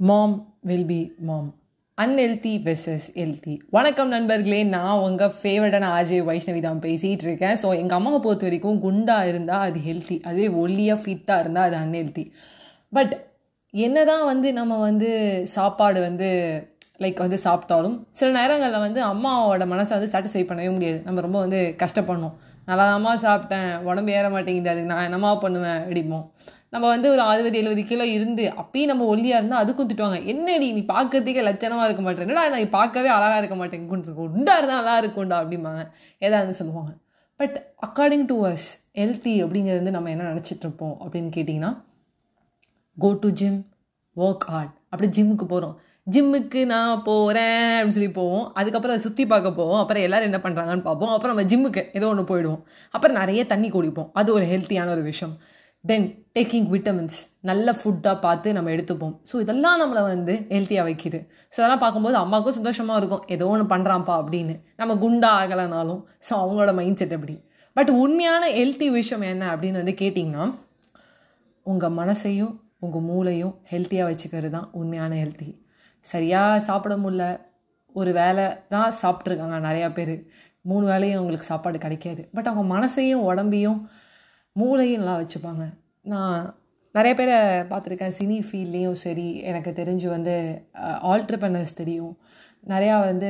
Mom will be mom unhealthy versus healthy வணக்கம் நண்பர்களே நான் உங்கள் ஃபேவரட்டான ஆஜய் வைஷ்ணவி தான் பேசிகிட்டு இருக்கேன். ஸோ எங்கள் அம்மாவை பொறுத்த வரைக்கும் குண்டாக இருந்தால் அது ஹெல்த்தி அதுவே ஒல்லியாக ஃபிட்டாக இருந்தால் அது அன்ஹெல்த்தி பட் என்ன தான் வந்து நம்ம வந்து சாப்பாடு வந்து லைக் வந்து சாப்பிட்டாலும் சில நேரங்களில் வந்து அம்மாவோட மனசை வந்து சாட்டிஸ்ஃபை பண்ணவே முடியாது. நம்ம ரொம்ப வந்து கஷ்டப்படணும். நல்லாதாம்மா சாப்பிட்டேன் உடம்பு ஏற மாட்டேங்குது அதுக்கு நான் என்னம்மா பண்ணுவேன் அடிப்போம் நம்ம வந்து ஒரு அறுபது எழுபது கிலோ இருந்து அப்பயும் நம்ம ஒல்லியாக இருந்தால் அதுக்கும் திட்டுவாங்க. என்னடி நீ பார்க்கறதுக்கே லட்சணமாக இருக்க மாட்டேன் என்னடா நான் பார்க்கவே அழகாக இருக்க மாட்டேன். குண்டா இருந்தால் நல்லா இருக்கும்டா அப்படிம்பாங்க. ஏதாவது சொல்லுவாங்க. But according to us healthy அப்படிங்கிறது வந்து நம்ம என்ன நினச்சிட்ருப்போம் அப்படின்னு கேட்டிங்கன்னா go to gym work hard அப்படி ஜிம்முக்கு போகிறோம் ஜிம்முக்கு நான் போகிறேன் அப்படின்னு சொல்லி போவோம். அதுக்கப்புறம் அதை சுற்றி பார்க்க போவோம். அப்புறம் எல்லோரும் என்ன பண்ணுறாங்கன்னு பார்ப்போம். அப்புறம் நம்ம ஜிம்முக்கு ஏதோ ஒன்று போயிடுவோம். அப்புறம் நிறைய தண்ணி குடிப்போம். அது ஒரு ஹெல்த்தியான ஒரு விஷயம். தென் டேக்கிங் விட்டமின்ஸ் நல்ல ஃபுட்டாக பார்த்து நம்ம எடுத்துப்போம். ஸோ இதெல்லாம் நம்மளை வந்து ஹெல்த்தியாக வைக்கிது. ஸோ அதெல்லாம் பார்க்கும்போது அம்மாவுக்கும் சந்தோஷமாக இருக்கும். ஏதோ ஒன்று பண்ணுறான்ப்பா அப்படின்னு. நம்ம குண்டா ஆகலைனாலும். ஸோ அவங்களோட மைண்ட் செட் எப்படி? பட் உண்மையான ஹெல்த்தி விஷயம் என்ன அப்படின்னு வந்து கேட்டிங்கன்னா உங்கள் மனசையும் உங்கள் மூளையும் ஹெல்த்தியாக வச்சுக்கிறது தான் உண்மையான ஹெல்த்தி சரியாக சாப்பிட முடில ஒரு வேலை தான் சாப்பிட்ருக்காங்க நிறையா பேர். மூணு வேலையும் அவங்களுக்கு சாப்பாடு கிடைக்காது. பட் அவங்க மனசையும் உடம்பையும் மூளையும் நல்லா வச்சுப்பாங்க. நான் நிறைய பேரை பார்த்துருக்கேன். சினி ஃபீல்ட்லேயும் சரி எனக்கு தெரிஞ்சு வந்து ஆல்ட்ரப்பனர்ஸ் தெரியும். நிறையா வந்து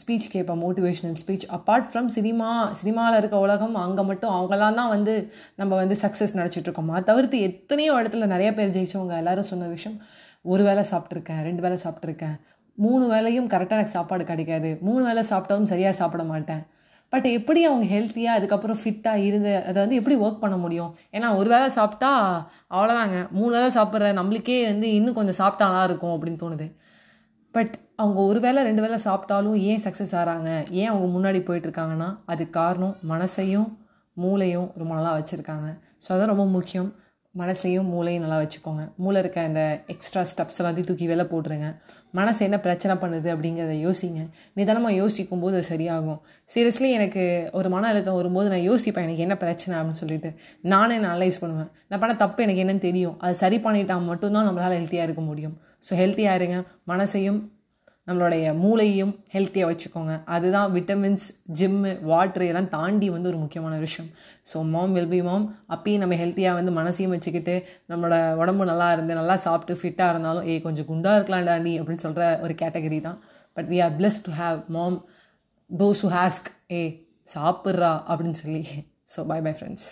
ஸ்பீச் கேட்பேன் motivational speech apart from cinema சினிமாவில் இருக்க உலகம் அங்கே மட்டும் அவங்களாம் தான் வந்து நம்ம வந்து சக்ஸஸ் நினச்சிட்ருக்கோமா தவிர்த்து எத்தனையோ இடத்துல நிறைய பேர் ஜெயிச்சவங்க எல்லோரும் சொன்ன விஷயம் ஒரு வேளை சாப்பிட்ருக்கேன் ரெண்டு வேளை சாப்பிட்ருக்கேன் மூணு வேலையும் கரெக்டாக எனக்கு சாப்பாடு கிடைக்காது. மூணு வேளை சாப்பிட்டாலும் சரியாக சாப்பிட மாட்டேன். பட் எப்படி அவங்க ஹெல்த்தியாக அதுக்கப்புறம் ஃபிட்டாக இருந்து அதை வந்து எப்படி ஒர்க் பண்ண முடியும்? ஏன்னா ஒரு வேளை சாப்பிட்டா அவ்வளோதாங்க மூணு வேளை சாப்பிட்ற நம்மளுக்கே வந்து இன்னும் கொஞ்சம் சாப்பிட்டாலாம் இருக்கும் அப்படின்னு தோணுது. பட் அவங்க ஒரு வேளை ரெண்டு வேளை சாப்பிட்டாலும் ஏன் சக்ஸஸ் ஆகிறாங்க ஏன் அவங்க முன்னாடி போயிட்டுருக்காங்கன்னா அதுக்கு காரணம் மனசையும் மூளையும் ரொம்ப நல்லா வச்சுருக்காங்க. ஸோ அதான் ரொம்ப முக்கியம். மனசையும் மூளையும் நல்லா வச்சுக்கோங்க. மூளை இருக்க அந்த எக்ஸ்ட்ரா ஸ்டெப்ஸ் எல்லாத்தையும் தூக்கி வெளில போட்டுருங்க. மனசு என்ன பிரச்சனை பண்ணுது அப்படிங்கிறத யோசிங்க. நிதானமாக யோசிக்கும் போது அது சரியாகும். சீரியஸ்லி எனக்கு ஒரு மன அழுத்தம் வரும்போது நான் யோசிப்பேன் எனக்கு என்ன பிரச்சனை அப்படின்னு சொல்லிட்டு. நானே நான் அனலைஸ் பண்ணுவேன். நான் பண்ண தப்பு எனக்கு என்னன்னு தெரியும். அது சரி பண்ணிட்டால் மட்டும்தான் நம்மளால் ஹெல்த்தியாக இருக்க முடியும். ஸோ ஹெல்த்தியாக இருங்க. மனசையும் நம்மளுடைய மூளையும் ஹெல்த்தியாக வச்சுக்கோங்க. அதுதான் விட்டமின்ஸ் ஜிம்மு வாட்ரு இதெல்லாம் தாண்டி வந்து ஒரு முக்கியமான விஷயம். So mom will be mom அப்பயும் நம்ம ஹெல்த்தியாக வந்து மனசையும் வச்சுக்கிட்டு நம்மளோட உடம்பு நல்லா இருந்து நல்லா சாப்பிட்டு ஃபிட்டாக இருந்தாலும் ஏ கொஞ்சம் குண்டாக இருக்கலாம்டா நீ அப்படின்னு சொல்கிற ஒரு கேட்டகரி தான். But we are blessed to have mom those who ask ஏ சாப்பிட்றா? அப்படின்னு சொல்லி. So by bye friends